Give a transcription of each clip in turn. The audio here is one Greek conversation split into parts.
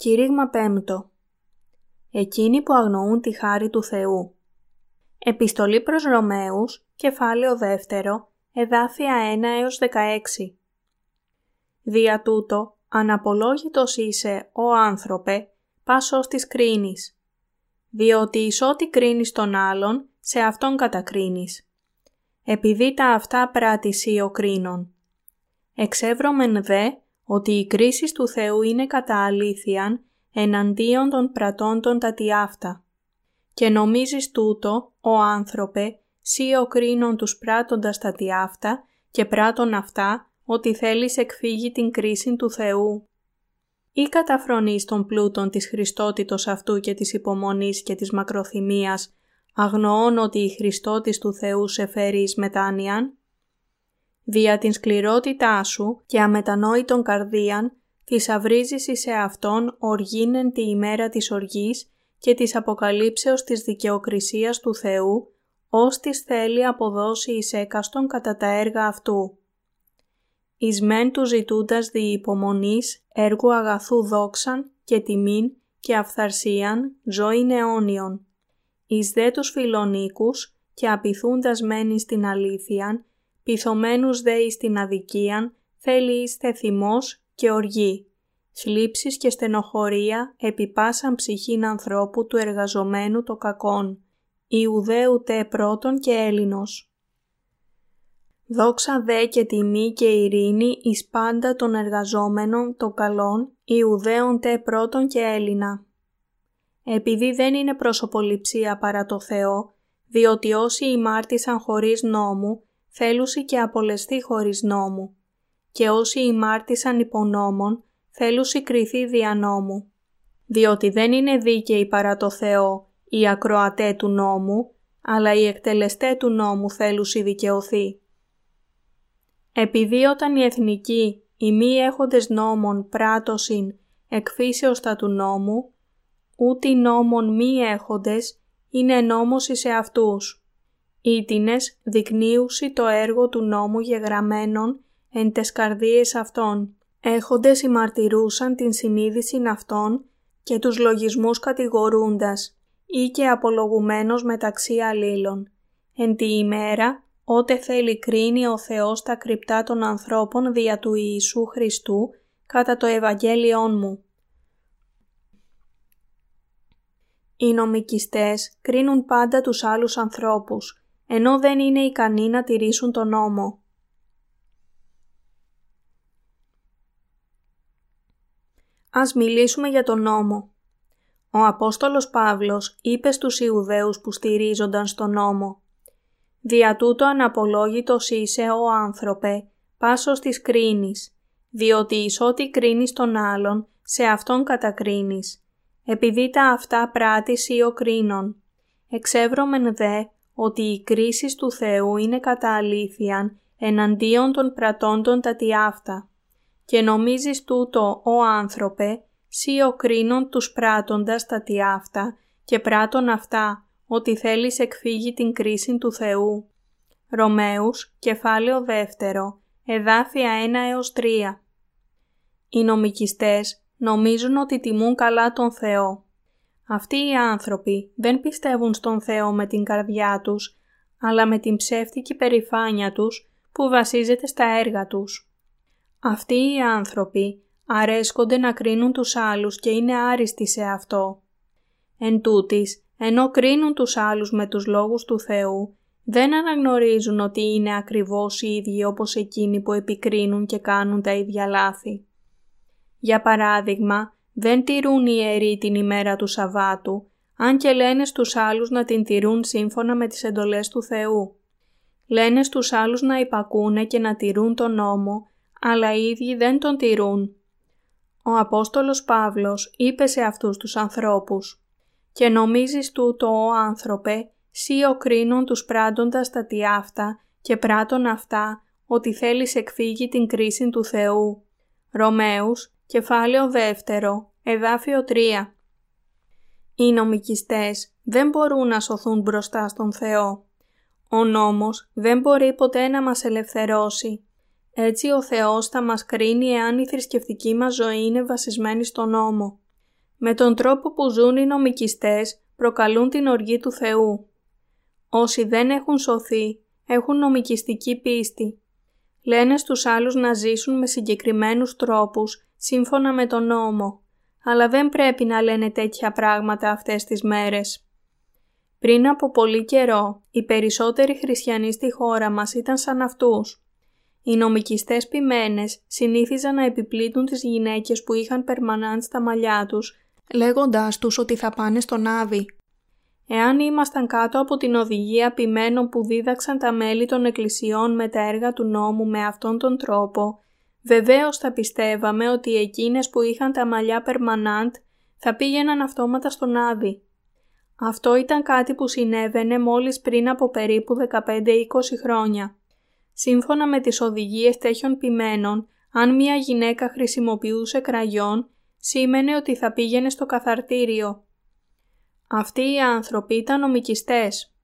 Κήρυγμα πέμπτο. Εκείνοι που αγνοούν τη χάρη του Θεού. Επιστολή προς Ρωμαίους, κεφάλαιο δεύτερο, εδάφια 1 έως 16. Δια τούτο, αναπολόγητος είσαι, ο άνθρωπε, πας ως της κρίνης. Διότι εις ό,τι κρίνεις τον άλλον, σε αυτόν κατακρίνεις. Επειδή τα αυτά πράττεις ο κρίνων. Εξεύρωμεν δε, ότι οι κρίσεις του Θεού είναι κατά αλήθειαν εναντίον των πρατών τα τιάφτα. Και νομίζεις τούτο, ο άνθρωπε, σύ ο κρίνων τους πράττοντας τα τιάφτα και πράττων αυτά, ότι θέλεις εκφύγει την κρίση του Θεού. Ή καταφρονείς των πλούτων της Χριστότητος αυτού και της υπομονής και της μακροθυμίας, αγνοών ότι η Χριστότης του Θεού σε φέρει εις μετάνοιαν, Δια την σκληρότητά σου και αμετανόητον καρδίαν, θησαυρίζεις σε αυτόν οργήνεν τη ημέρα της οργής και της αποκαλύψεως της δικαιοκρισίας του Θεού, ως της θέλει αποδώσει εις έκαστον κατά τα έργα αυτού. Εις μεν του ζητούντας δι υπομονής, έργου αγαθού δόξαν και τιμήν και αυθαρσίαν ζωή αιώνιον. Εις δε τους φιλονίκους και απειθούντας μένεις στην αλήθειαν πειθωμένους δε εις την αδικίαν, θέλει είστε θυμός και οργή, θλίψεις και στενοχωρία επί πάσαν ψυχήν ανθρώπου του εργαζομένου το κακόν, Ιουδαίου τε πρώτον και Έλληνος. Δόξα δε και τιμή και ειρήνη εις πάντα των εργαζόμενων το καλόν, Ιουδαίων τε πρώτον και Έλληνα. Επειδή δεν είναι προσωποληψία παρά το Θεό, διότι όσοι ημάρτησαν χωρίς νόμου, θέλουσι και απολεστεί χωρίς νόμου, και όσοι ημάρτησαν υπονόμων, θέλουσι κριθεί δια νόμου. Διότι δεν είναι δίκαιοι παρά το Θεό οι ακροατέ του νόμου, αλλά οι εκτελεστέ του νόμου θέλουσι δικαιωθεί. Επειδή όταν οι εθνικοί, οι μη έχοντες νόμων πράτωσιν εκφύσεως τα του νόμου, ούτε νόμων μη έχοντες είναι νόμος σε αυτούς Ήτινες δεικνύουσι το έργο του νόμου γεγραμμένων εν τες καρδίες αυτών. Έχοντες ημαρτυρούσαν την συνείδηση αυτών και τους λογισμούς κατηγορούντας ή και απολογουμένος μεταξύ αλλήλων. Εν τη ημέρα, ότε θέλει κρίνει ο Θεός τα κρυπτά των ανθρώπων δια του Ιησού Χριστού κατά το Ευαγγέλιόν μου. Οι νομικιστές κρίνουν πάντα τους άλλους ανθρώπους ενώ δεν είναι ικανοί να τηρήσουν τον νόμο. Ας μιλήσουμε για τον νόμο. Ο Απόστολος Παύλος είπε στους Ιουδαίους που στηρίζονταν στον νόμο «Δια τούτο αναπολόγητος είσαι, ο άνθρωπε, πάσος της κρίνης, διότι εις ό,τι κρίνεις τον άλλον, σε αυτόν κατακρίνεις, επειδή τα αυτά πράττεις ή ο κρίνων. Εξεύρωμεν δε ότι οι κρίσεις του Θεού είναι κατά αλήθειαν εναντίον των πρατώντων τα τιάφτα. Και νομίζεις τούτο, ο άνθρωπε, σύ ο κρίνων τους πράττοντας τα τιάφτα και πράττων αυτά, ότι θέλεις εκφύγει την κρίση του Θεού. Ρωμαίους, κεφάλαιο δεύτερο, εδάφια 1 έως 3. Οι νομικιστές νομίζουν ότι τιμούν καλά τον Θεό αυτοί οι άνθρωποι δεν πιστεύουν στον Θεό με την καρδιά τους, αλλά με την ψεύτικη περηφάνεια τους που βασίζεται στα έργα τους. Αυτοί οι άνθρωποι αρέσκονται να κρίνουν τους άλλους και είναι άριστοι σε αυτό. Εν τούτης, ενώ κρίνουν τους άλλους με τους λόγους του Θεού, δεν αναγνωρίζουν ότι είναι ακριβώς οι ίδιοι όπως εκείνοι που επικρίνουν και κάνουν τα ίδια λάθη. Για παράδειγμα, δεν τηρούν οι ιεροί την ημέρα του Σαββάτου, αν και λένε στους άλλους να την τηρούν σύμφωνα με τις εντολές του Θεού. Λένε στους άλλους να υπακούνε και να τηρούν τον νόμο, αλλά οι ίδιοι δεν τον τηρούν. Ο Απόστολος Παύλος είπε σε αυτούς τους ανθρώπους «Και νομίζεις τούτο, ο άνθρωπε, σύ ο κρίνων τους πράττοντας τα τιάφτα και πράττων αυτά, ότι θέλεις εκφύγει την κρίση του Θεού». Ρωμαίους, κεφάλαιο δεύτερο, Εδάφιο 3 Οι νομικιστές δεν μπορούν να σωθούν μπροστά στον Θεό. Ο νόμος δεν μπορεί ποτέ να μας ελευθερώσει. Έτσι ο Θεός θα μας κρίνει εάν η θρησκευτική μας ζωή είναι βασισμένη στον νόμο. Με τον τρόπο που ζουν οι νομικιστές προκαλούν την οργή του Θεού. Όσοι δεν έχουν σωθεί έχουν νομικιστική πίστη. Λένε στους άλλους να ζήσουν με συγκεκριμένους τρόπους σύμφωνα με τον νόμο, αλλά δεν πρέπει να λένε τέτοια πράγματα αυτές τις μέρες. Πριν από πολύ καιρό, οι περισσότεροι χριστιανοί στη χώρα μας ήταν σαν αυτούς. Οι νομικιστές ποιμένες συνήθιζαν να επιπλήττουν τις γυναίκες που είχαν περμανάντ στα μαλλιά τους, λέγοντάς τους ότι θα πάνε στον Άβη. Εάν ήμασταν κάτω από την οδηγία ποιμένων που δίδαξαν τα μέλη των εκκλησιών με τα έργα του νόμου με αυτόν τον τρόπο, βεβαίως θα πιστεύαμε ότι εκείνες που είχαν τα μαλλιά περμανάντ θα πήγαιναν αυτόματα στον Άβη. Αυτό ήταν κάτι που συνέβαινε μόλις πριν από περίπου 15-20 χρόνια. Σύμφωνα με τις οδηγίες τέτοιων ποιμένων, αν μια γυναίκα χρησιμοποιούσε κραγιόν, σήμαινε ότι θα πήγαινε στο καθαρτήριο. Αυτοί οι άνθρωποι ήταν νομικιστές.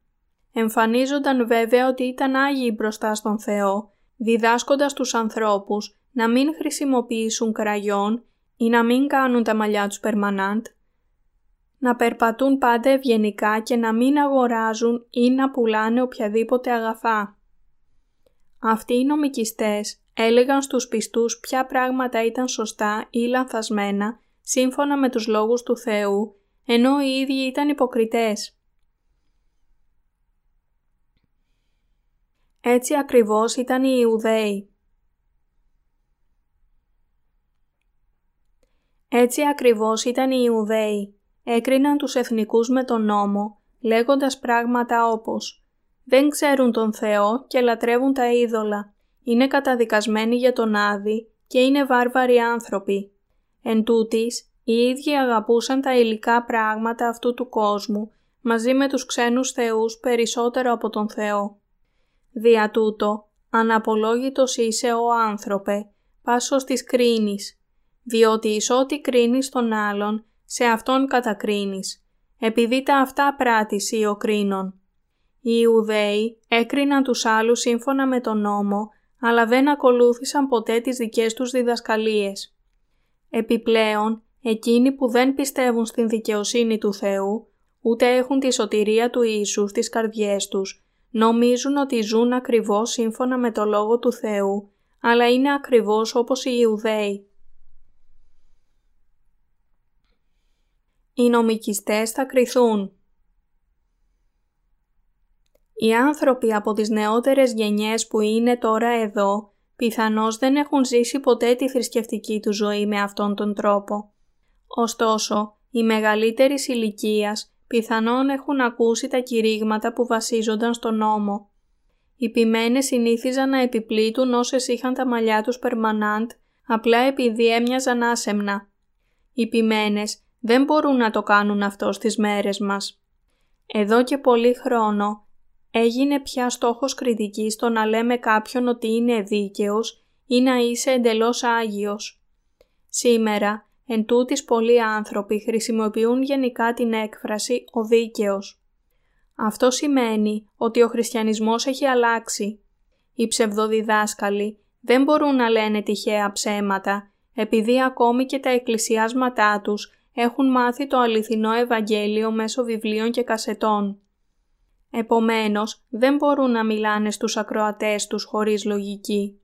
Εμφανίζονταν βέβαια ότι ήταν άγιοι μπροστά στον Θεό, διδάσκοντας τους ανθρώπους να μην χρησιμοποιήσουν κραγιόν ή να μην κάνουν τα μαλλιά τους περμανάντ, να περπατούν πάντα ευγενικά και να μην αγοράζουν ή να πουλάνε οποιαδήποτε αγαθά. Αυτοί οι νομικιστές έλεγαν στους πιστούς ποια πράγματα ήταν σωστά ή λανθασμένα σύμφωνα με τους λόγους του Θεού, ενώ οι ίδιοι ήταν υποκριτές. Έτσι ακριβώς ήταν οι Ιουδαίοι. Έτσι ακριβώς ήταν οι Ιουδαίοι έκριναν τους εθνικούς με τον νόμο, λέγοντας πράγματα όπως «Δεν ξέρουν τον Θεό και λατρεύουν τα είδωλα, είναι καταδικασμένοι για τον Άδη και είναι βάρβαροι άνθρωποι». Εν τούτης, οι ίδιοι αγαπούσαν τα υλικά πράγματα αυτού του κόσμου, μαζί με τους ξένους θεούς περισσότερο από τον Θεό. Δια τούτο, αναπολόγητος είσαι ο άνθρωπε, πάσος της κρίνης, διότι εις ό,τι κρίνεις τον άλλον, σε αυτόν κατακρίνεις, επειδή τα αυτά πράτης ή ο κρίνων. Οι Ιουδαίοι έκριναν τους άλλους σύμφωνα με τον νόμο, αλλά δεν ακολούθησαν ποτέ τις δικές τους διδασκαλίες. Επιπλέον, εκείνοι που δεν πιστεύουν στην δικαιοσύνη του Θεού, ούτε έχουν τη σωτηρία του Ιησού στις καρδιές τους, νομίζουν ότι ζουν ακριβώς σύμφωνα με το Λόγο του Θεού, αλλά είναι ακριβώς όπως οι Ιουδαίοι. Οι νομικιστές θα κριθούν. Οι άνθρωποι από τις νεότερες γενιές που είναι τώρα εδώ, πιθανώς δεν έχουν ζήσει ποτέ τη θρησκευτική του ζωή με αυτόν τον τρόπο. Ωστόσο, οι μεγαλύτεροι ηλικίας πιθανόν έχουν ακούσει τα κηρύγματα που βασίζονταν στον νόμο. Οι ποιμένες συνήθιζαν να επιπλήττουν όσες είχαν τα μαλλιά τους περμανάντ απλά επειδή έμοιαζαν άσεμνα. Οι ποιμένες δεν μπορούν να το κάνουν αυτό στις μέρες μας. Εδώ και πολύ χρόνο έγινε πια στόχος κριτικής το να λέμε κάποιον ότι είναι δίκαιος ή να είσαι εντελώς Άγιος. Σήμερα, εν τούτης πολλοί άνθρωποι χρησιμοποιούν γενικά την έκφραση «ο δίκαιος». Αυτό σημαίνει ότι ο χριστιανισμός έχει αλλάξει. Οι ψευδοδιδάσκαλοι δεν μπορούν να λένε τυχαία ψέματα, επειδή ακόμη και τα εκκλησιάσματά τους έχουν μάθει το αληθινό Ευαγγέλιο μέσω βιβλίων και κασετών. Επομένως, δεν μπορούν να μιλάνε στους ακροατές τους χωρίς λογική.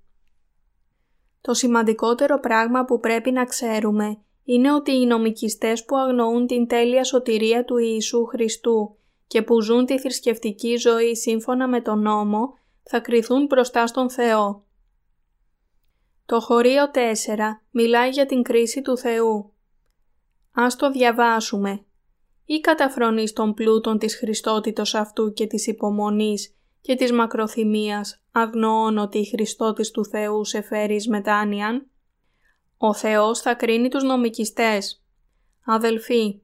Το σημαντικότερο πράγμα που πρέπει να ξέρουμε είναι ότι οι νομικιστές που αγνοούν την τέλεια σωτηρία του Ιησού Χριστού και που ζουν τη θρησκευτική ζωή σύμφωνα με τον νόμο θα κριθούν μπροστά στον Θεό. Το χωρίο 4 μιλάει για την κρίση του Θεού. Ας το διαβάσουμε. Ή καταφρονείς των πλούτων της Χριστότητος αυτού και της υπομονής και της μακροθυμίας, αγνοών ότι η Χριστότης του Θεού σε φέρεις μετάνοιαν; Ο Θεός θα κρίνει τους νομικιστές. Αδελφοί,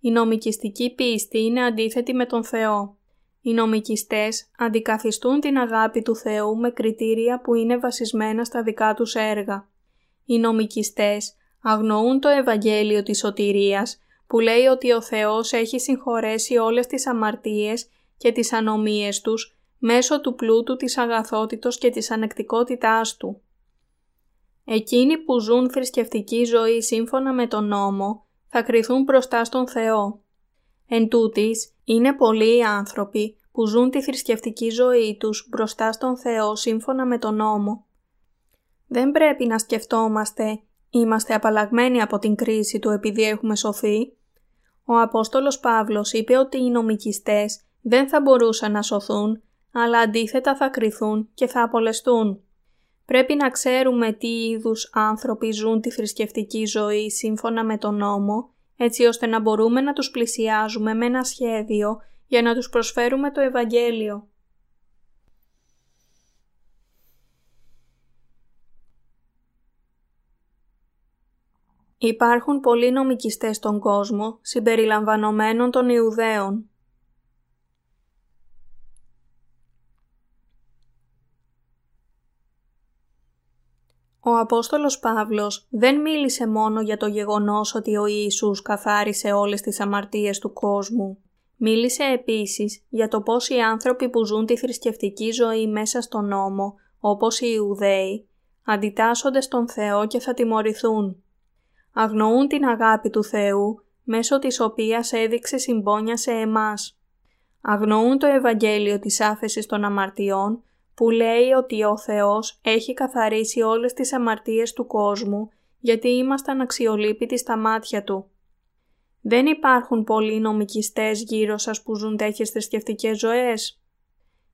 η νομικιστική πίστη είναι αντίθετη με τον Θεό. Οι νομικιστές αντικαθιστούν την αγάπη του Θεού με κριτήρια που είναι βασισμένα στα δικά τους έργα. Οι νομικιστές αγνοούν το Ευαγγέλιο της σωτηρίας που λέει ότι ο Θεός έχει συγχωρέσει όλες τις αμαρτίες και τις ανομίες τους μέσω του πλούτου της αγαθότητος και της ανεκτικότητάς Του. Εκείνοι που ζουν θρησκευτική ζωή σύμφωνα με τον νόμο θα κριθούν μπροστά στον Θεό. Εν τούτης, είναι πολλοί οι άνθρωποι που ζουν τη θρησκευτική ζωή τους μπροστά στον Θεό σύμφωνα με τον νόμο. Δεν πρέπει να σκεφτόμαστε είμαστε απαλλαγμένοι από την κρίση του επειδή έχουμε σωθεί. Ο Απόστολος Παύλος είπε ότι οι νομικιστές δεν θα μπορούσαν να σωθούν, αλλά αντίθετα θα κριθούν και θα απολεστούν. Πρέπει να ξέρουμε τι είδους άνθρωποι ζουν τη θρησκευτική ζωή σύμφωνα με τον νόμο, έτσι ώστε να μπορούμε να τους πλησιάζουμε με ένα σχέδιο για να τους προσφέρουμε το Ευαγγέλιο. Υπάρχουν πολλοί νομικιστές στον κόσμο, συμπεριλαμβανομένων των Ιουδαίων. Ο Απόστολος Παύλος δεν μίλησε μόνο για το γεγονός ότι ο Ιησούς καθάρισε όλες τις αμαρτίες του κόσμου. Μίλησε επίσης για το πώς οι άνθρωποι που ζουν τη θρησκευτική ζωή μέσα στον νόμο, όπως οι Ιουδαίοι, αντιτάσσονται στον Θεό και θα τιμωρηθούν. Αγνοούν την αγάπη του Θεού, μέσω της οποίας έδειξε συμπόνια σε εμάς. Αγνοούν το Ευαγγέλιο της άφεσης των αμαρτιών, που λέει ότι ο Θεός έχει καθαρίσει όλες τις αμαρτίες του κόσμου, γιατί ήμασταν αξιολύπητοι στα μάτια Του. Δεν υπάρχουν πολλοί νομικιστές γύρω σας που ζουν τέτοιες θρησκευτικές ζωές.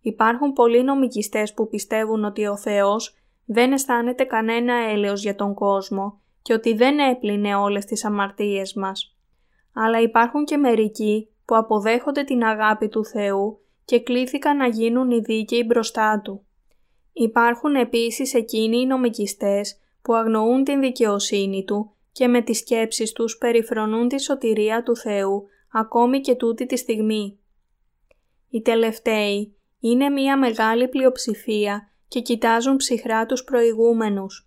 Υπάρχουν πολλοί νομικιστές που πιστεύουν ότι ο Θεός δεν αισθάνεται κανένα έλεος για τον κόσμο και ότι δεν έπλυνε όλες τις αμαρτίες μας. Αλλά υπάρχουν και μερικοί που αποδέχονται την αγάπη του Θεού και κλήθηκαν να γίνουν οι δίκαιοι μπροστά Του. Υπάρχουν επίσης εκείνοι οι νομικιστές που αγνοούν την δικαιοσύνη Του και με τις σκέψεις τους περιφρονούν τη σωτηρία του Θεού ακόμη και τούτη τη στιγμή. Οι τελευταίοι είναι μια μεγάλη πλειοψηφία και κοιτάζουν ψυχρά τους προηγούμενους.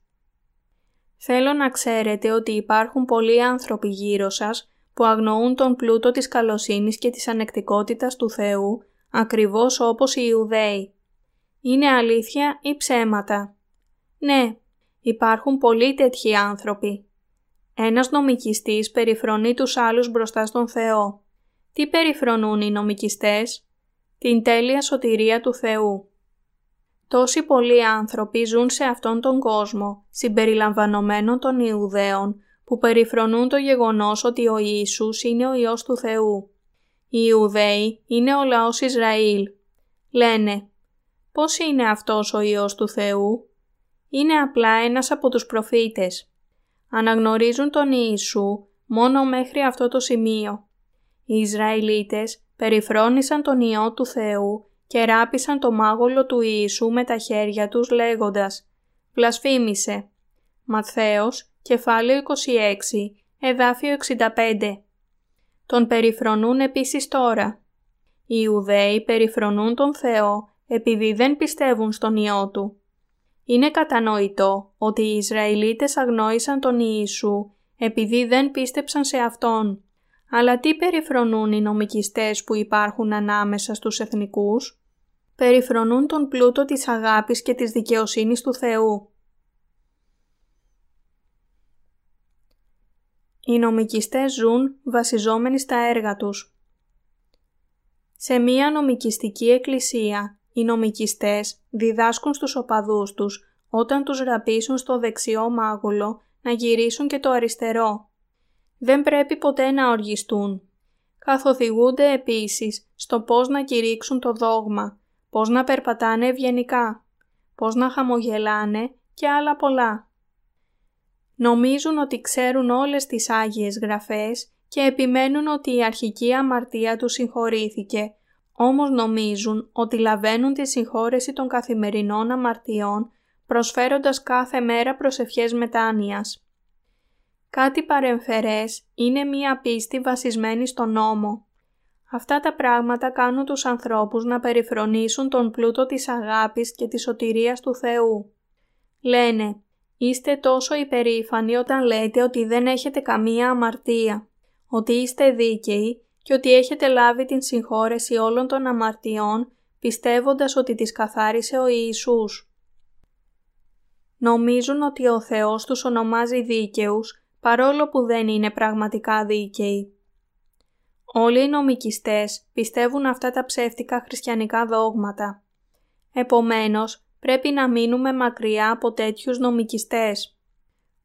Θέλω να ξέρετε ότι υπάρχουν πολλοί άνθρωποι γύρω σας που αγνοούν τον πλούτο της καλοσύνης και της ανεκτικότητας του Θεού, ακριβώς όπως οι Ιουδαίοι. Είναι αλήθεια ή ψέματα; Ναι, υπάρχουν πολλοί τέτοιοι άνθρωποι. Ένας νομικιστής περιφρονεί τους άλλους μπροστά στον Θεό. Τι περιφρονούν οι νομικιστές; Την τέλεια σωτηρία του Θεού. Τόσοι πολλοί άνθρωποι ζουν σε αυτόν τον κόσμο, συμπεριλαμβανομένων των Ιουδαίων, που περιφρονούν το γεγονός ότι ο Ιησούς είναι ο Υιός του Θεού. Οι Ιουδαίοι είναι ο λαός Ισραήλ. Λένε, πώς είναι αυτός ο Υιός του Θεού; Είναι απλά ένας από τους προφήτες. Αναγνωρίζουν τον Ιησού μόνο μέχρι αυτό το σημείο. Οι Ισραηλίτες περιφρόνησαν τον Υιό του Θεού και ράπησαν το μάγολο του Ιησού με τα χέρια τους λέγοντας «Βλασφήμισε». Ματθαίος, κεφάλαιο 26, εδάφιο 65. Τον περιφρονούν επίσης τώρα. Οι Ιουδαίοι περιφρονούν τον Θεό επειδή δεν πιστεύουν στον Υιό Του. Είναι κατανοητό ότι οι Ισραηλίτες αγνόησαν τον Ιησού επειδή δεν πίστεψαν σε Αυτόν. Αλλά τι περιφρονούν οι νομικιστές που υπάρχουν ανάμεσα στους εθνικούς; Περιφρονούν τον πλούτο της αγάπης και της δικαιοσύνης του Θεού. Οι νομικιστές ζουν βασιζόμενοι στα έργα τους. Σε μία νομικιστική εκκλησία, οι νομικιστές διδάσκουν στους οπαδούς τους όταν τους ραπίσουν στο δεξιό μάγουλο να γυρίσουν και το αριστερό. Δεν πρέπει ποτέ να οργιστούν. Καθοδηγούνται επίσης στο πώς να κηρύξουν το δόγμα πώς να περπατάνε ευγενικά, πώς να χαμογελάνε και άλλα πολλά. Νομίζουν ότι ξέρουν όλες τις Άγιες Γραφές και επιμένουν ότι η αρχική αμαρτία τους συγχωρήθηκε, όμως νομίζουν ότι λαβαίνουν τη συγχώρεση των καθημερινών αμαρτιών προσφέροντας κάθε μέρα προσευχές μετάνοιας. Κάτι παρεμφερές είναι μία πίστη βασισμένη στον νόμο. Αυτά τα πράγματα κάνουν τους ανθρώπους να περιφρονήσουν τον πλούτο της αγάπης και της σωτηρίας του Θεού. Λένε, είστε τόσο υπερήφανοι όταν λέτε ότι δεν έχετε καμία αμαρτία, ότι είστε δίκαιοι και ότι έχετε λάβει την συγχώρεση όλων των αμαρτιών πιστεύοντας ότι τις καθάρισε ο Ιησούς. Νομίζουν ότι ο Θεός τους ονομάζει δίκαιους παρόλο που δεν είναι πραγματικά δίκαιοι. Όλοι οι νομικιστές πιστεύουν αυτά τα ψεύτικα χριστιανικά δόγματα. Επομένως, πρέπει να μείνουμε μακριά από τέτοιους νομικιστές.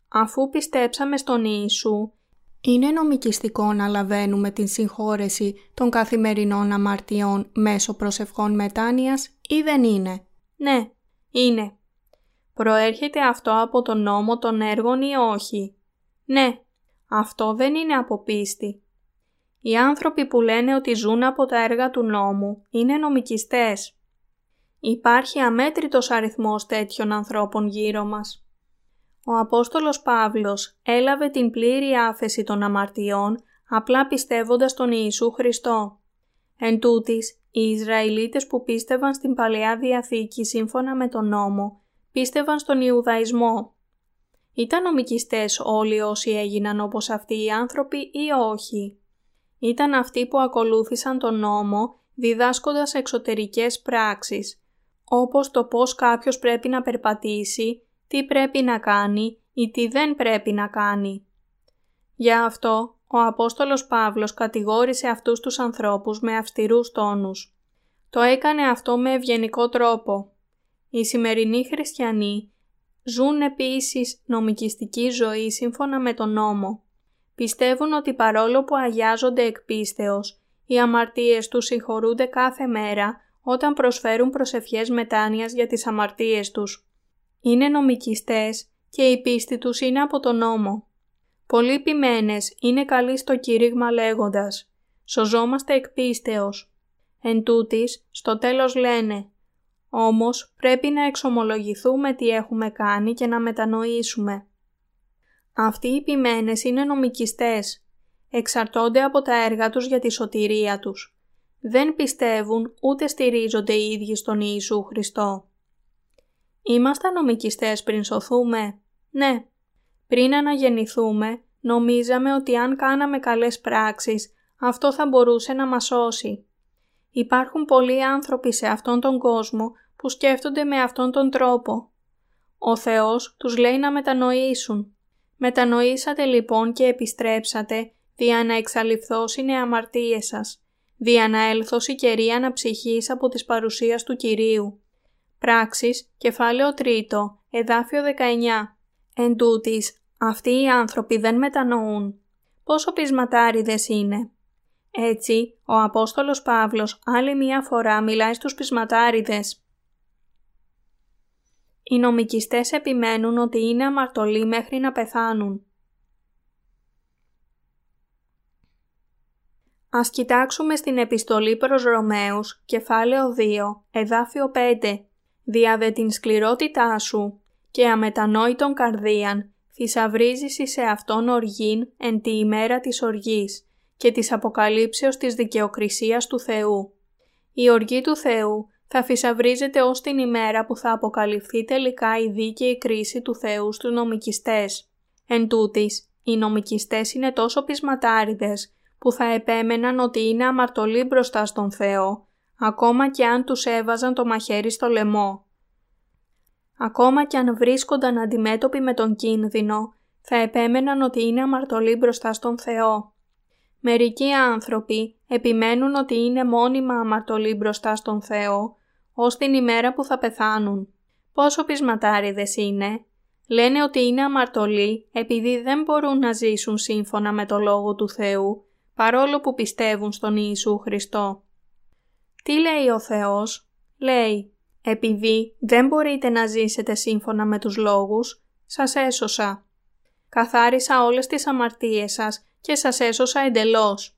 Αφού πιστέψαμε στον Ιησού, είναι νομικιστικό να λαβαίνουμε την συγχώρεση των καθημερινών αμαρτιών μέσω προσευχών μετάνοιας ή δεν είναι; Ναι, είναι. Προέρχεται αυτό από τον νόμο των έργων ή όχι; Ναι, αυτό δεν είναι από πίστη. Οι άνθρωποι που λένε ότι ζουν από τα έργα του νόμου είναι νομικιστές. Υπάρχει αμέτρητος αριθμός τέτοιων ανθρώπων γύρω μας. Ο Απόστολος Παύλος έλαβε την πλήρη άφεση των αμαρτιών απλά πιστεύοντας τον Ιησού Χριστό. Εν τούτης, οι Ισραηλίτες που πίστευαν στην Παλαιά Διαθήκη σύμφωνα με τον νόμο, πίστευαν στον Ιουδαϊσμό. Ήταν νομικιστές όλοι όσοι έγιναν όπως αυτοί οι άνθρωποι ή όχι. Ήταν αυτοί που ακολούθησαν τον νόμο διδάσκοντας εξωτερικές πράξεις, όπως το πώς κάποιος πρέπει να περπατήσει, τι πρέπει να κάνει ή τι δεν πρέπει να κάνει. Γι' αυτό, ο Απόστολος Παύλος κατηγόρησε αυτούς τους ανθρώπους με αυστηρούς τόνους. Το έκανε αυτό με ευγενικό τρόπο. Οι σημερινοί χριστιανοί ζουν επίσης νομικιστική ζωή σύμφωνα με τον νόμο. Πιστεύουν ότι παρόλο που αγιάζονται εκ πίστεως, οι αμαρτίες τους συγχωρούνται κάθε μέρα όταν προσφέρουν προσευχές μετάνοιας για τις αμαρτίες τους. Είναι νομικιστές και η πίστη τους είναι από τον νόμο. Πολλοί ποιμένες είναι καλοί στο κήρυγμα λέγοντας «Σωζόμαστε εκ πίστεως». Εν τούτης, στο τέλος λένε «Όμως πρέπει να εξομολογηθούμε τι έχουμε κάνει και να μετανοήσουμε». Αυτοί οι ποιμένες είναι νομικιστές. Εξαρτώνται από τα έργα τους για τη σωτηρία τους. Δεν πιστεύουν ούτε στηρίζονται οι ίδιοι στον Ιησού Χριστό. Είμαστε νομικιστές πριν σωθούμε; Ναι. Πριν αναγεννηθούμε, νομίζαμε ότι αν κάναμε καλές πράξεις, αυτό θα μπορούσε να μας σώσει. Υπάρχουν πολλοί άνθρωποι σε αυτόν τον κόσμο που σκέφτονται με αυτόν τον τρόπο. Ο Θεός τους λέει να μετανοήσουν. Μετανοήσατε λοιπόν και επιστρέψατε, δια να εξαλειφθώσουν οι αμαρτίες σας, δια να έλθώσει καιρή αναψυχής από τις παρουσίας του Κυρίου. Πράξεις, κεφάλαιο 3, εδάφιο 19. Εν τούτης, αυτοί οι άνθρωποι δεν μετανοούν. Πόσο πεισματάριδες είναι. Έτσι, ο Απόστολος Παύλος άλλη μία φορά μιλάει στους πεισματάριδες. Οι νομικιστές επιμένουν ότι είναι αμαρτωλοί μέχρι να πεθάνουν. Ας κοιτάξουμε στην επιστολή προς Ρωμαίους, κεφάλαιο 2, εδάφιο 5. «Διάδε την σκληρότητά σου και αμετανόητον καρδίαν, θησαυρίζεις σε αυτόν οργήν εν τη ημέρα της οργής και της αποκαλύψεως της δικαιοκρισίας του Θεού. Η οργή του Θεού θα φυσαυρίζεται ως την ημέρα που θα αποκαλυφθεί τελικά η δίκαιη κρίση του Θεού στους νομικιστές. Εν τούτης, οι νομικιστές είναι τόσο πεισματάριδες που θα επέμεναν ότι είναι αμαρτωλοί μπροστά στον Θεό, ακόμα και αν τους έβαζαν το μαχαίρι στο λαιμό. Ακόμα και αν βρίσκονταν αντιμέτωποι με τον κίνδυνο, θα επέμεναν ότι είναι αμαρτωλοί μπροστά στον Θεό. Μερικοί άνθρωποι επιμένουν ότι είναι μόνιμα αμαρτωλοί μπροστά στον Θεό, ως την ημέρα που θα πεθάνουν. Πόσο πεισματάριδες είναι. Λένε ότι είναι αμαρτωλοί επειδή δεν μπορούν να ζήσουν σύμφωνα με το Λόγο του Θεού, παρόλο που πιστεύουν στον Ιησού Χριστό. Τι λέει ο Θεός; Λέει «Επειδή δεν μπορείτε να ζήσετε σύμφωνα με τους λόγους, σας έσωσα. Καθάρισα όλες τις αμαρτίες σας και σας έσωσα εντελώς.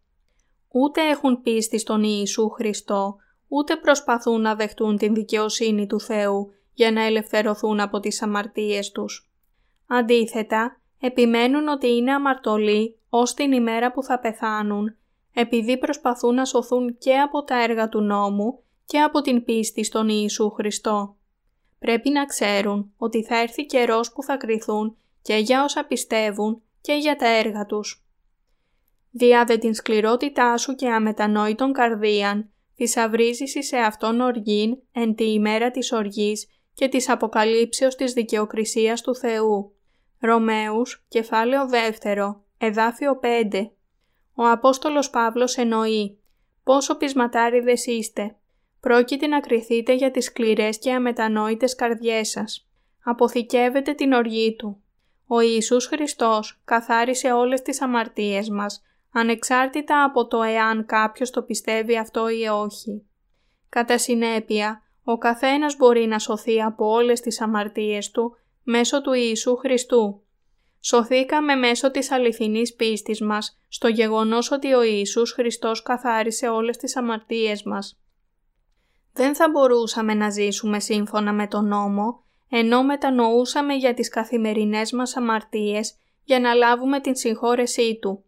Ούτε έχουν πίστη στον Ιησού Χριστό, ούτε προσπαθούν να δεχτούν την δικαιοσύνη του Θεού για να ελευθερωθούν από τις αμαρτίες τους. Αντίθετα, επιμένουν ότι είναι αμαρτωλοί ως την ημέρα που θα πεθάνουν, επειδή προσπαθούν να σωθούν και από τα έργα του νόμου και από την πίστη στον Ιησού Χριστό. Πρέπει να ξέρουν ότι θα έρθει καιρός που θα κριθούν και για όσα πιστεύουν και για τα έργα τους. Διάδε την σκληρότητά σου και αμετανόητον καρδίαν, θησαυρίζεις σε αυτόν οργήν εν τη ημέρα της οργής και της αποκαλύψεως της δικαιοκρισίας του Θεού. Ρωμαίους, κεφάλαιο 2, εδάφιο 5. Ο Απόστολος Παύλος εννοεί «Πόσο πεισματάριδες είστε, πρόκειται να κριθείτε για τις σκληρές και αμετανόητες καρδιές σας. Αποθηκεύετε την οργή Του. Ο Ιησούς Χριστός καθάρισε όλες τις αμαρτίες μας, ανεξάρτητα από το εάν κάποιος το πιστεύει αυτό ή όχι. Κατά συνέπεια, ο καθένας μπορεί να σωθεί από όλες τις αμαρτίες του μέσω του Ιησού Χριστού. Σωθήκαμε μέσω της αληθινής πίστης μας στο γεγονός ότι ο Ιησούς Χριστός καθάρισε όλες τις αμαρτίες μας. Δεν θα μπορούσαμε να ζήσουμε σύμφωνα με τον νόμο, ενώ μετανοούσαμε για τις καθημερινές μας αμαρτίες για να λάβουμε την συγχώρεσή Του.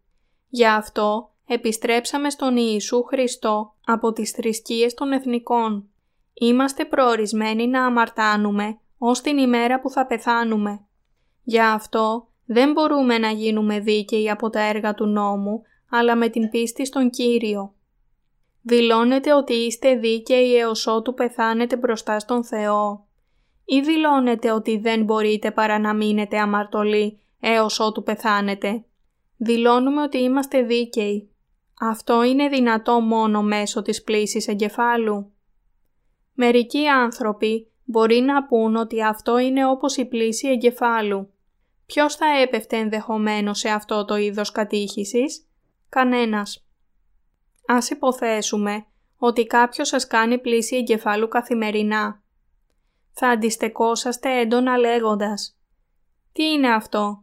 Γι' αυτό επιστρέψαμε στον Ιησού Χριστό από τις θρησκείες των εθνικών. Είμαστε προορισμένοι να αμαρτάνουμε ως την ημέρα που θα πεθάνουμε. Γι' αυτό δεν μπορούμε να γίνουμε δίκαιοι από τα έργα του νόμου, αλλά με την πίστη στον Κύριο. Δηλώνετε ότι είστε δίκαιοι έως ότου πεθάνετε μπροστά στον Θεό. Ή δηλώνετε ότι δεν μπορείτε παρά να μείνετε αμαρτωλοί έως ότου πεθάνετε. Δηλώνουμε ότι είμαστε δίκαιοι. Αυτό είναι δυνατό μόνο μέσω της πλήσης εγκεφάλου. Μερικοί άνθρωποι μπορεί να πούν ότι αυτό είναι όπως η πλήση εγκεφάλου. Ποιος θα έπεφτε ενδεχομένως σε αυτό το είδος κατήχησης; Κανένας. Ας υποθέσουμε ότι κάποιος σας κάνει πλήση εγκεφάλου καθημερινά. Θα αντιστεκόσαστε έντονα λέγοντας «Τι είναι αυτό»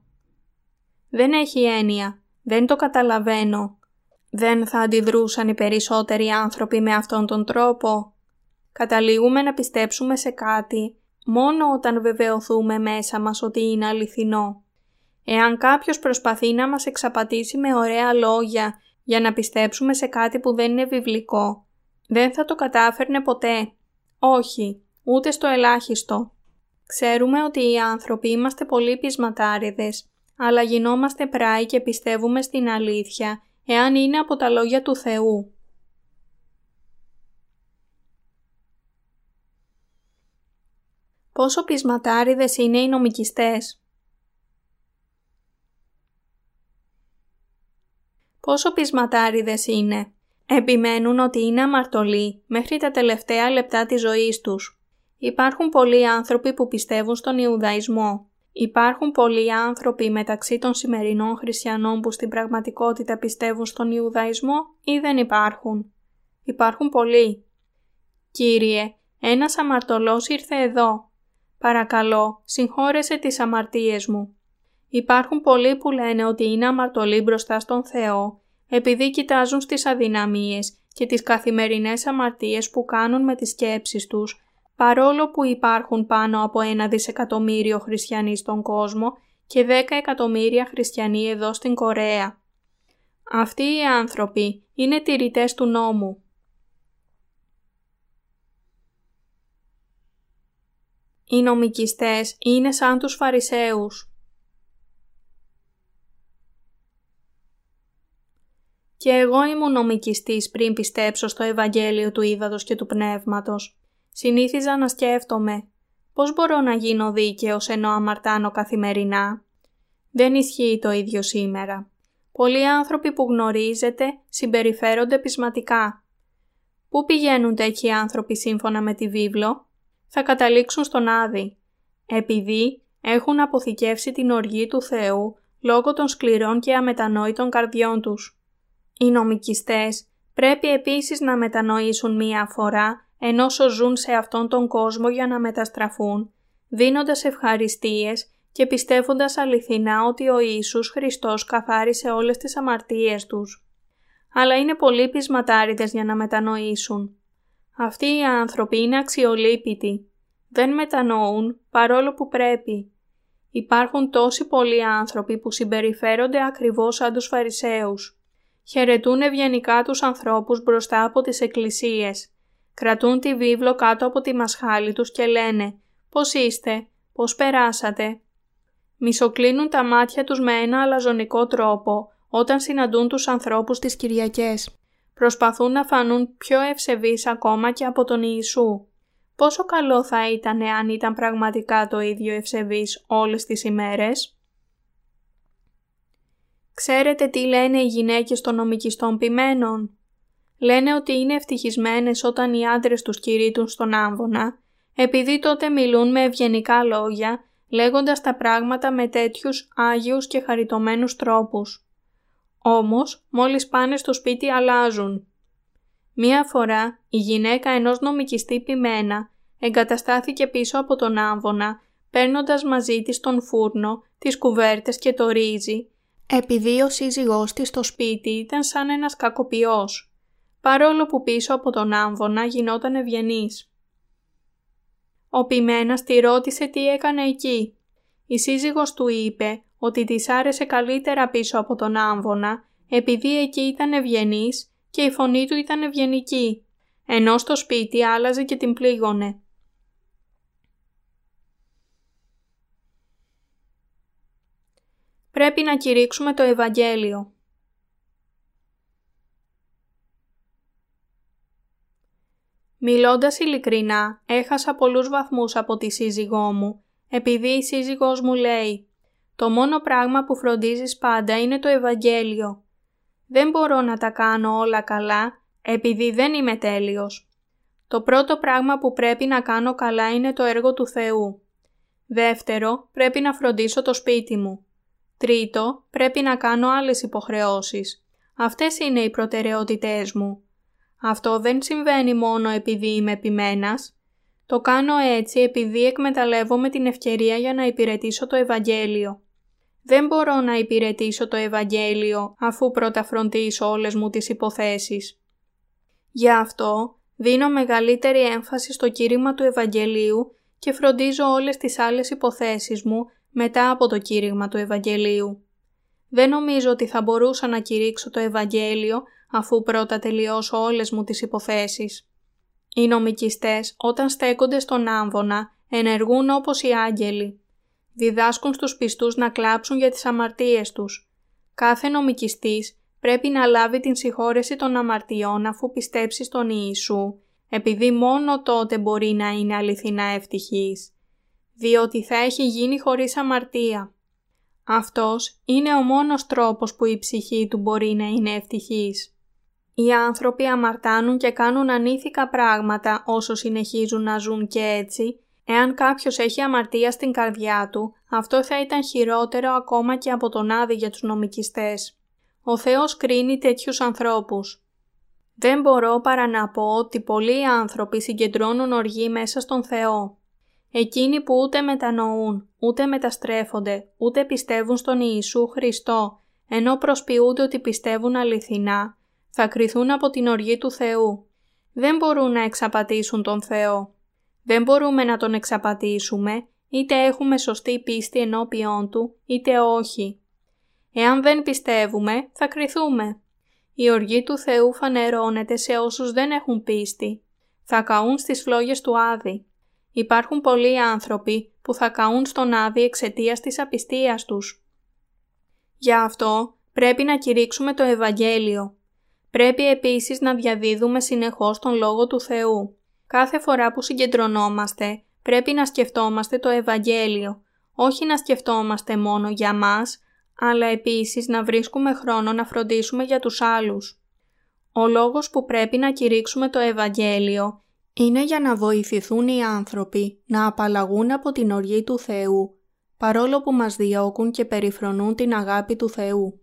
Δεν έχει έννοια. Δεν το καταλαβαίνω. Δεν θα αντιδρούσαν οι περισσότεροι άνθρωποι με αυτόν τον τρόπο. Καταλήγουμε να πιστέψουμε σε κάτι μόνο όταν βεβαιωθούμε μέσα μας ότι είναι αληθινό. Εάν κάποιος προσπαθεί να μας εξαπατήσει με ωραία λόγια για να πιστέψουμε σε κάτι που δεν είναι βιβλικό, δεν θα το κατάφερνε ποτέ. Όχι, ούτε στο ελάχιστο. Ξέρουμε ότι οι άνθρωποι είμαστε πολύ πεισματάριδες αλλά γινόμαστε πράοι και πιστεύουμε στην αλήθεια, εάν είναι από τα λόγια του Θεού. Πόσο πεισματάριδες είναι οι νομικιστές. Πόσο πεισματάριδες είναι. Επιμένουν ότι είναι αμαρτωλοί μέχρι τα τελευταία λεπτά της ζωής τους. Υπάρχουν πολλοί άνθρωποι που πιστεύουν στον Ιουδαϊσμό. Υπάρχουν πολλοί άνθρωποι μεταξύ των σημερινών χριστιανών που στην πραγματικότητα πιστεύουν στον Ιουδαϊσμό ή δεν υπάρχουν; Υπάρχουν πολλοί. Κύριε, ένας αμαρτωλός ήρθε εδώ. Παρακαλώ, συγχώρεσε τις αμαρτίες μου. Υπάρχουν πολλοί που λένε ότι είναι αμαρτωλοί μπροστά στον Θεό, επειδή κοιτάζουν στις αδυναμίες και τις καθημερινές αμαρτίες που κάνουν με τις σκέψεις τους παρόλο που υπάρχουν πάνω από ένα δισεκατομμύριο χριστιανοί στον κόσμο και δέκα εκατομμύρια χριστιανοί εδώ στην Κορέα. Αυτοί οι άνθρωποι είναι τηρητές του νόμου. Οι νομικιστές είναι σαν τους Φαρισαίους. Και εγώ ήμουν νομικιστής πριν πιστέψω στο Ευαγγέλιο του Ήδατος και του Πνεύματος. Συνήθιζα να σκέφτομαι πώς μπορώ να γίνω δίκαιος ενώ αμαρτάνω καθημερινά. Δεν ισχύει το ίδιο σήμερα. Πολλοί άνθρωποι που γνωρίζετε συμπεριφέρονται πεισματικά. Πού πηγαίνουν τέτοιοι άνθρωποι σύμφωνα με τη βίβλο; Θα καταλήξουν στον Άδη, επειδή έχουν αποθηκεύσει την οργή του Θεού λόγω των σκληρών και αμετανόητων καρδιών τους. Οι νομικιστές πρέπει επίσης να μετανοήσουν μία φορά ενώ ζουν σε αυτόν τον κόσμο για να μεταστραφούν, δίνοντας ευχαριστίες και πιστεύοντας αληθινά ότι ο Ιησούς Χριστός καθάρισε όλες τις αμαρτίες τους. Αλλά είναι πολύ πεισματάριδες για να μετανοήσουν. Αυτοί οι άνθρωποι είναι αξιολύπητοι. Δεν μετανοούν παρόλο που πρέπει. Υπάρχουν τόσοι πολλοί άνθρωποι που συμπεριφέρονται ακριβώς σαν τους Φαρισαίους. Χαιρετούν ευγενικά τους ανθρώπους μπροστά από τις εκκλησίες Κρατούν τη βίβλο κάτω από τη μασχάλη τους και λένε «Πώς είστε, πώς περάσατε». Μισοκλίνουν τα μάτια τους με ένα αλαζονικό τρόπο όταν συναντούν τους ανθρώπους τις Κυριακές. Προσπαθούν να φανούν πιο ευσεβείς ακόμα και από τον Ιησού. Πόσο καλό θα ήταν αν ήταν πραγματικά το ίδιο ευσεβείς όλες τις ημέρες; Ξέρετε τι λένε οι γυναίκες των νομικιστών ποιμένων; Λένε ότι είναι ευτυχισμένες όταν οι άντρες τους κηρύττουν στον άμβονα, επειδή τότε μιλούν με ευγενικά λόγια, λέγοντας τα πράγματα με τέτοιους άγιους και χαριτωμένους τρόπους. Όμως, μόλις πάνε στο σπίτι αλλάζουν. Μία φορά, η γυναίκα ενός νομικιστή ποιμένα εγκαταστάθηκε πίσω από τον άμβονα, παίρνοντας μαζί της τον φούρνο, τις κουβέρτες και το ρύζι, επειδή ο σύζυγός της στο σπίτι ήταν σαν ένας κακοποιός, παρόλο που πίσω από τον άμβονα γινόταν ευγενής. Ο ποιμένας τη ρώτησε τι έκανε εκεί. Η σύζυγος του είπε ότι της άρεσε καλύτερα πίσω από τον άμβονα επειδή εκεί ήταν ευγενής και η φωνή του ήταν ευγενική, ενώ στο σπίτι άλλαζε και την πλήγωνε. Πρέπει να κηρύξουμε το Ευαγγέλιο. Μιλώντας ειλικρινά, έχασα πολλούς βαθμούς από τη σύζυγό μου, επειδή η σύζυγός μου λέει «Το μόνο πράγμα που φροντίζεις πάντα είναι το Ευαγγέλιο. Δεν μπορώ να τα κάνω όλα καλά, επειδή δεν είμαι τέλειος. Το πρώτο πράγμα που πρέπει να κάνω καλά είναι το έργο του Θεού. Δεύτερο, πρέπει να φροντίσω το σπίτι μου. Τρίτο, πρέπει να κάνω άλλες υποχρεώσεις. Αυτές είναι οι προτεραιότητές μου. Αυτό δεν συμβαίνει μόνο επειδή είμαι επιμένας. Το κάνω έτσι επειδή εκμεταλλεύομαι την ευκαιρία για να υπηρετήσω το Ευαγγέλιο. Δεν μπορώ να υπηρετήσω το Ευαγγέλιο αφού πρώτα φροντίσω όλες μου τις υποθέσεις. Γι' αυτό δίνω μεγαλύτερη έμφαση στο κήρυγμα του Ευαγγελίου και φροντίζω όλες τις άλλες υποθέσεις μου μετά από το κήρυγμα του Ευαγγελίου. Δεν νομίζω ότι θα μπορούσα να κηρύξω το Ευαγγέλιο αφού πρώτα τελειώσω όλες μου τις υποθέσεις. Οι νομικιστές όταν στέκονται στον άμβονα ενεργούν όπως οι άγγελοι. Διδάσκουν στους πιστούς να κλάψουν για τις αμαρτίες τους. Κάθε νομικιστής πρέπει να λάβει την συγχώρεση των αμαρτιών αφού πιστέψει στον Ιησού, επειδή μόνο τότε μπορεί να είναι αληθινά ευτυχής, διότι θα έχει γίνει χωρίς αμαρτία. Αυτός είναι ο μόνος τρόπος που η ψυχή του μπορεί να είναι ευτυχής. Οι άνθρωποι αμαρτάνουν και κάνουν ανήθικα πράγματα όσο συνεχίζουν να ζουν και έτσι. Εάν κάποιος έχει αμαρτία στην καρδιά του, αυτό θα ήταν χειρότερο ακόμα και από τον άδει για τους νομικιστές. Ο Θεός κρίνει τέτοιους ανθρώπους. Δεν μπορώ παρά να πω ότι πολλοί άνθρωποι συγκεντρώνουν οργή μέσα στον Θεό. Εκείνοι που ούτε μετανοούν, ούτε μεταστρέφονται, ούτε πιστεύουν στον Ιησού Χριστό, ενώ προσποιούνται ότι πιστεύουν αληθινά, θα κριθούν από την οργή του Θεού. Δεν μπορούν να εξαπατήσουν τον Θεό. Δεν μπορούμε να τον εξαπατήσουμε, είτε έχουμε σωστή πίστη ενώπιόν Του, είτε όχι. Εάν δεν πιστεύουμε, θα κριθούμε. Η οργή του Θεού φανερώνεται σε όσους δεν έχουν πίστη. Θα καούν στις φλόγες του Άδη. Υπάρχουν πολλοί άνθρωποι που θα καούν στον Άδη εξαιτίας της απιστίας τους. Γι' αυτό πρέπει να κηρύξουμε το Ευαγγέλιο. Πρέπει επίσης να διαδίδουμε συνεχώς τον Λόγο του Θεού. Κάθε φορά που συγκεντρωνόμαστε, πρέπει να σκεφτόμαστε το Ευαγγέλιο, όχι να σκεφτόμαστε μόνο για μας, αλλά επίσης να βρίσκουμε χρόνο να φροντίσουμε για τους άλλους. Ο λόγος που πρέπει να κηρύξουμε το Ευαγγέλιο είναι για να βοηθηθούν οι άνθρωποι να απαλλαγούν από την οργή του Θεού, παρόλο που μας διώκουν και περιφρονούν την αγάπη του Θεού.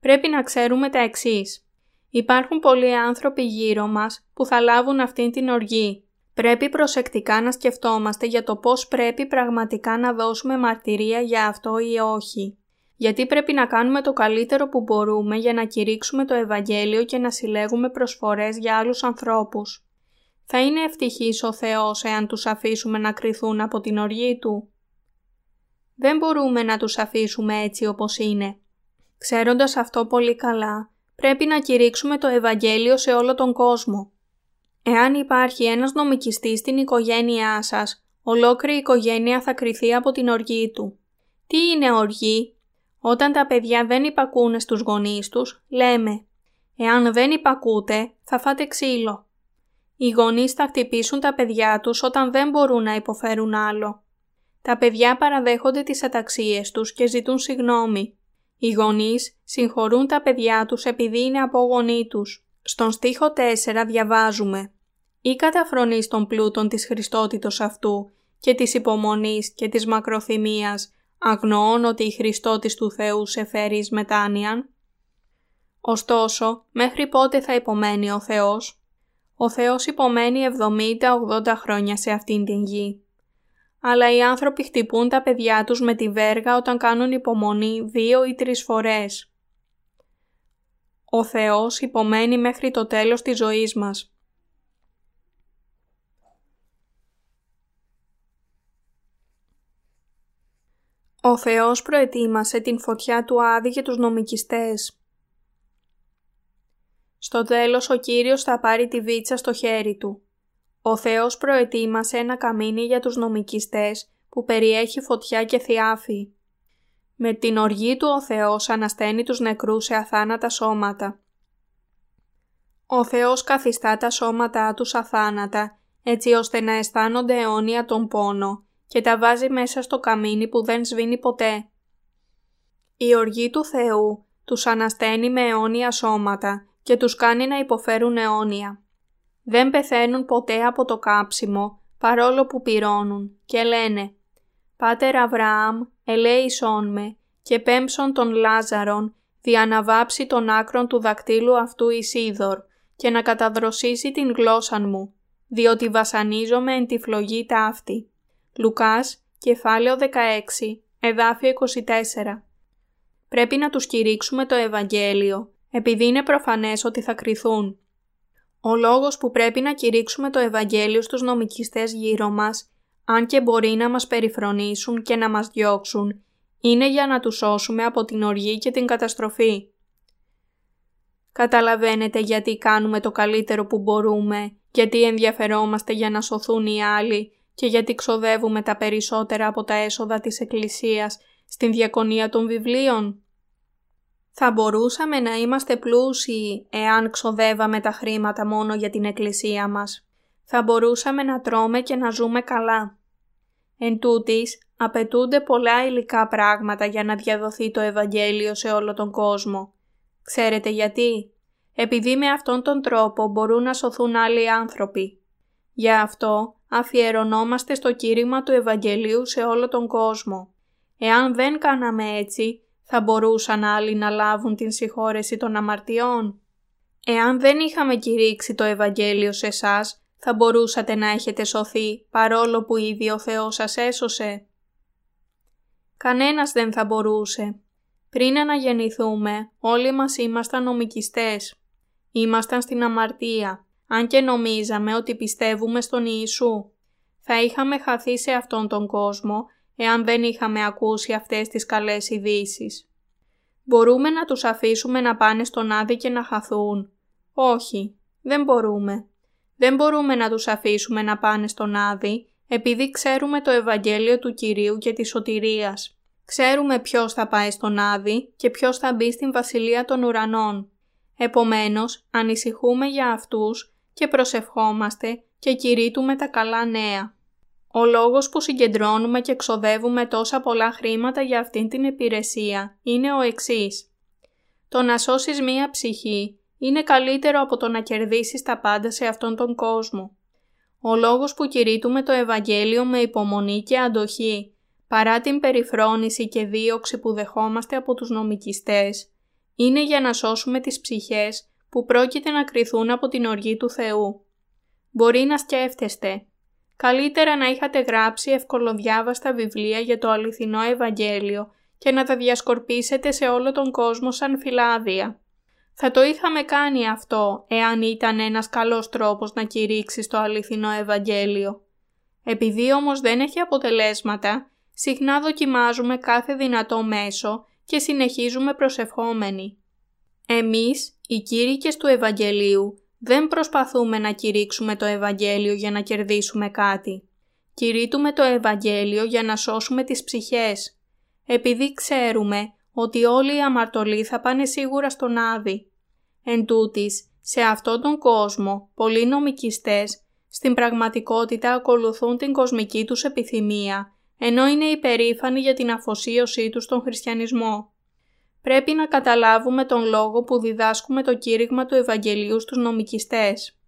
Πρέπει να ξέρουμε τα εξής. Υπάρχουν πολλοί άνθρωποι γύρω μας που θα λάβουν αυτήν την οργή. Πρέπει προσεκτικά να σκεφτόμαστε για το πώς πρέπει πραγματικά να δώσουμε μαρτυρία για αυτό ή όχι. Γιατί πρέπει να κάνουμε το καλύτερο που μπορούμε για να κηρύξουμε το Ευαγγέλιο και να συλλέγουμε προσφορές για άλλους ανθρώπους. Θα είναι ευτυχής ο Θεός εάν τους αφήσουμε να κρυθούν από την οργή Του. Δεν μπορούμε να τους αφήσουμε έτσι όπως είναι. Ξέροντας αυτό πολύ καλά, πρέπει να κηρύξουμε το Ευαγγέλιο σε όλο τον κόσμο. Εάν υπάρχει ένας νομικιστής στην οικογένειά σας, ολόκληρη η οικογένεια θα κρυθεί από την οργή του. Τι είναι οργή; Όταν τα παιδιά δεν υπακούνε στους γονείς τους, λέμε «Εάν δεν υπακούτε, θα φάτε ξύλο». Οι γονείς θα χτυπήσουν τα παιδιά τους όταν δεν μπορούν να υποφέρουν άλλο. Τα παιδιά παραδέχονται τις αταξίες τους και ζητούν συγνώμη. Οι γονείς συγχωρούν τα παιδιά τους επειδή είναι απόγονοί τους. Στον στίχο 4 διαβάζουμε «Ή καταφρονείς των πλούτων της χριστότητος αυτού και της υπομονής και της μακροθυμίας, αγνοών ότι η Χριστότης του Θεού σε φέρεις εις μετάνοιαν». Ωστόσο, μέχρι πότε θα υπομένει ο Θεός; Ο Θεός υπομένει 70-80 χρόνια σε αυτήν την γη. Αλλά οι άνθρωποι χτυπούν τα παιδιά τους με τη βέργα όταν κάνουν υπομονή δύο ή τρεις φορές. Ο Θεός υπομένει μέχρι το τέλος της ζωής μας. Ο Θεός προετοίμασε την φωτιά του Άδη για τους νομικιστές. Στο τέλος ο Κύριος θα πάρει τη βίτσα στο χέρι του. Ο Θεός προετοίμασε ένα καμίνι για τους νομικιστές που περιέχει φωτιά και θιάφη. Με την οργή του ο Θεός ανασταίνει τους νεκρούς σε αθάνατα σώματα. Ο Θεός καθιστά τα σώματά τους αθάνατα έτσι ώστε να αισθάνονται αιώνια τον πόνο και τα βάζει μέσα στο καμίνι που δεν σβήνει ποτέ. Η οργή του Θεού τους ανασταίνει με αιώνια σώματα και τους κάνει να υποφέρουν αιώνια. Δεν πεθαίνουν ποτέ από το κάψιμο παρόλο που πυρώνουν και λένε «Πάτερ Αβραάμ, ελέησόν με και πέμψον τον Λάζαρον διαναβάψει τον άκρον του δακτύλου αυτού Ισίδωρ και να καταδροσίσει την γλώσσα μου, διότι βασανίζομαι εν τη φλογή ταύτη». Λουκάς, κεφάλαιο 16, εδάφιο 24. Πρέπει να τους κηρύξουμε το Ευαγγέλιο, επειδή είναι προφανές ότι θα κριθούν. Ο λόγος που πρέπει να κηρύξουμε το Ευαγγέλιο στους νομικιστές γύρω μας, αν και μπορεί να μας περιφρονήσουν και να μας διώξουν, είναι για να τους σώσουμε από την οργή και την καταστροφή. Καταλαβαίνετε γιατί κάνουμε το καλύτερο που μπορούμε, γιατί ενδιαφερόμαστε για να σωθούν οι άλλοι και γιατί ξοδεύουμε τα περισσότερα από τα έσοδα της Εκκλησίας στην διακονία των βιβλίων. Θα μπορούσαμε να είμαστε πλούσιοι εάν ξοδεύαμε τα χρήματα μόνο για την Εκκλησία μας. Θα μπορούσαμε να τρώμε και να ζούμε καλά. Εν τούτης, απαιτούνται πολλά υλικά πράγματα για να διαδοθεί το Ευαγγέλιο σε όλο τον κόσμο. Ξέρετε γιατί; Επειδή με αυτόν τον τρόπο μπορούν να σωθούν άλλοι άνθρωποι. Γι' αυτό αφιερωνόμαστε στο κήρυγμα του Ευαγγελίου σε όλο τον κόσμο. Εάν δεν κάναμε έτσι, θα μπορούσαν άλλοι να λάβουν την συγχώρεση των αμαρτιών; Εάν δεν είχαμε κηρύξει το Ευαγγέλιο σε εσάς, θα μπορούσατε να έχετε σωθεί παρόλο που ήδη ο Θεός σας έσωσε. Κανένας δεν θα μπορούσε. Πριν αναγεννηθούμε, όλοι μας ήμασταν νομικιστές. Ήμασταν στην αμαρτία, αν και νομίζαμε ότι πιστεύουμε στον Ιησού. Θα είχαμε χαθεί σε αυτόν τον κόσμο εάν δεν είχαμε ακούσει αυτές τις καλές ειδήσεις. Μπορούμε να τους αφήσουμε να πάνε στον Άδη και να χαθούν. Όχι, δεν μπορούμε. Δεν μπορούμε να τους αφήσουμε να πάνε στον Άδη επειδή ξέρουμε το Ευαγγέλιο του Κυρίου και της σωτηρίας. Ξέρουμε ποιος θα πάει στον Άδη και ποιος θα μπει στην Βασιλεία των Ουρανών. Επομένως, ανησυχούμε για αυτούς και προσευχόμαστε και κηρύττουμε τα καλά νέα. Ο λόγος που συγκεντρώνουμε και ξοδεύουμε τόσα πολλά χρήματα για αυτήν την υπηρεσία είναι ο εξής. Το να σώσεις μία ψυχή είναι καλύτερο από το να κερδίσεις τα πάντα σε αυτόν τον κόσμο. Ο λόγος που κηρύττουμε το Ευαγγέλιο με υπομονή και αντοχή, παρά την περιφρόνηση και δίωξη που δεχόμαστε από τους νομικιστές, είναι για να σώσουμε τις ψυχές που πρόκειται να κριθούν από την οργή του Θεού. Μπορεί να σκέφτεστε Καλύτερα να είχατε γράψει ευκολοδιάβαστα βιβλία για το αληθινό Ευαγγέλιο και να τα διασκορπίσετε σε όλο τον κόσμο σαν φυλάδια. Θα το είχαμε κάνει αυτό εάν ήταν ένας καλός τρόπος να κηρύξεις το αληθινό Ευαγγέλιο. Επειδή όμως δεν έχει αποτελέσματα, συχνά δοκιμάζουμε κάθε δυνατό μέσο και συνεχίζουμε προσευχόμενοι. Εμείς, οι κήρυκες του Ευαγγελίου, δεν προσπαθούμε να κηρύξουμε το Ευαγγέλιο για να κερδίσουμε κάτι. Κηρύττουμε το Ευαγγέλιο για να σώσουμε τις ψυχές, επειδή ξέρουμε ότι όλοι οι αμαρτωλοί θα πάνε σίγουρα στον Άδη. Εν τούτης, σε αυτόν τον κόσμο, πολλοί νομικιστές στην πραγματικότητα ακολουθούν την κοσμική τους επιθυμία, ενώ είναι υπερήφανοι για την αφοσίωσή τους στον χριστιανισμό. Πρέπει να καταλάβουμε τον λόγο που διδάσκουμε το κήρυγμα του Ευαγγελίου στους νομικιστές.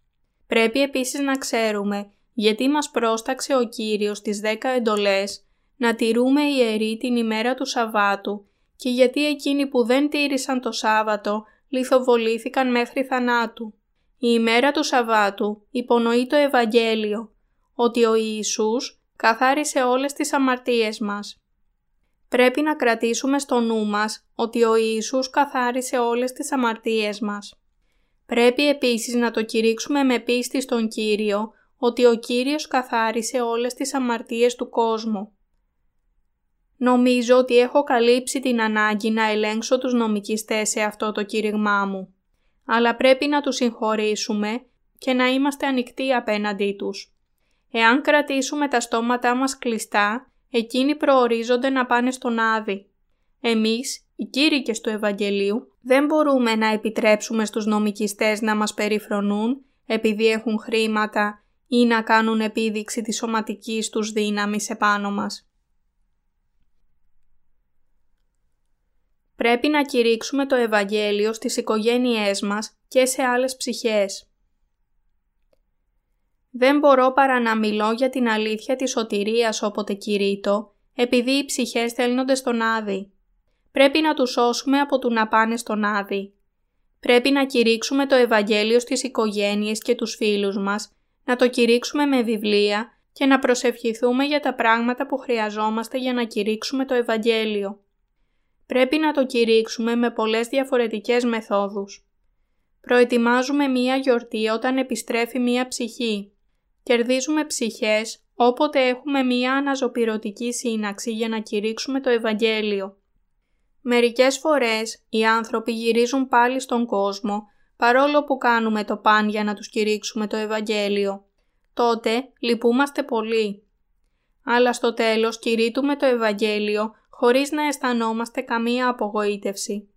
Πρέπει επίσης να ξέρουμε γιατί μας πρόσταξε ο Κύριος τις δέκα εντολές να τηρούμε ιερή την ημέρα του Σαββάτου και γιατί εκείνοι που δεν τήρησαν το Σάββατο λιθοβολήθηκαν μέχρι θανάτου. Η ημέρα του Σαββάτου υπονοεί το Ευαγγέλιο, ότι ο Ιησούς καθάρισε όλες τις αμαρτίες μας. Πρέπει να κρατήσουμε στο νου μας ότι ο Ιησούς καθάρισε όλες τις αμαρτίες μας. Πρέπει επίσης να το κηρύξουμε με πίστη στον Κύριο ότι ο Κύριος καθάρισε όλες τις αμαρτίες του κόσμου. Νομίζω ότι έχω καλύψει την ανάγκη να ελέγξω τους νομικιστές σε αυτό το κήρυγμά μου. Αλλά πρέπει να τους συγχωρήσουμε και να είμαστε ανοιχτοί απέναντί τους. Εάν κρατήσουμε τα στόματά μας κλειστά, εκείνοι προορίζονται να πάνε στον Άδη. Εμείς, οι κήρυκες του Ευαγγελίου, δεν μπορούμε να επιτρέψουμε στους νομικιστές να μας περιφρονούν επειδή έχουν χρήματα ή να κάνουν επίδειξη της σωματικής τους δύναμης επάνω μας. Πρέπει να κηρύξουμε το Ευαγγέλιο στις οικογένειές μας και σε άλλες ψυχές. Δεν μπορώ παρά να μιλώ για την αλήθεια της σωτηρίας όποτε κηρύττω, επειδή οι ψυχές θέλνονται στον Άδη. Πρέπει να τους σώσουμε από του να πάνε στον Άδη. Πρέπει να κηρύξουμε το Ευαγγέλιο στις οικογένειες και τους φίλους μας, να το κηρύξουμε με βιβλία και να προσευχηθούμε για τα πράγματα που χρειαζόμαστε για να κηρύξουμε το Ευαγγέλιο. Πρέπει να το κηρύξουμε με πολλές διαφορετικές μεθόδους. Προετοιμάζουμε μία γιορτή όταν επιστρέφει μία ψυχή. Κερδίζουμε ψυχές όποτε έχουμε μία αναζωπηρωτική σύναξη για να κηρύξουμε το Ευαγγέλιο. Μερικές φορές οι άνθρωποι γυρίζουν πάλι στον κόσμο παρόλο που κάνουμε το παν για να τους κηρύξουμε το Ευαγγέλιο. Τότε λυπούμαστε πολύ. Αλλά στο τέλος κηρύττουμε το Ευαγγέλιο χωρίς να αισθανόμαστε καμία απογοήτευση.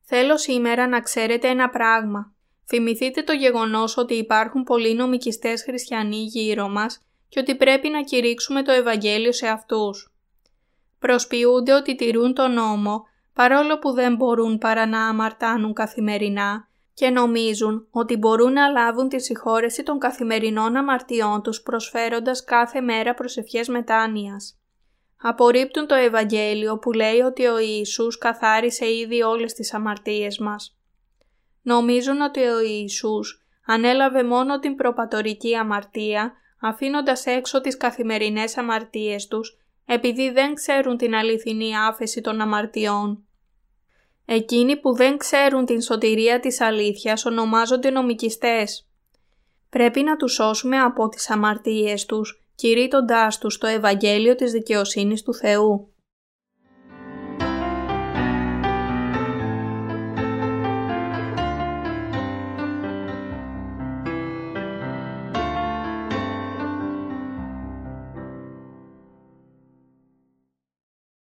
Θέλω σήμερα να ξέρετε ένα πράγμα. Θυμηθείτε το γεγονός ότι υπάρχουν πολλοί νομικιστές χριστιανοί γύρω μας και ότι πρέπει να κηρύξουμε το Ευαγγέλιο σε αυτούς. Προσποιούνται ότι τηρούν τον νόμο παρόλο που δεν μπορούν παρά να αμαρτάνουν καθημερινά και νομίζουν ότι μπορούν να λάβουν τη συγχώρεση των καθημερινών αμαρτιών τους προσφέροντας κάθε μέρα προσευχές μετάνοιας απορρίπτουν το Ευαγγέλιο που λέει ότι ο Ιησούς καθάρισε ήδη όλες τις αμαρτίες μας. Νομίζουν ότι ο Ιησούς ανέλαβε μόνο την προπατορική αμαρτία αφήνοντας έξω τις καθημερινές αμαρτίες τους επειδή δεν ξέρουν την αληθινή άφεση των αμαρτιών. Εκείνοι που δεν ξέρουν την σωτηρία της αλήθειας ονομάζονται νομικιστές. Πρέπει να τους σώσουμε από τις αμαρτίες τους κηρύττοντάς τους το Ευαγγέλιο της δικαιοσύνης του Θεού.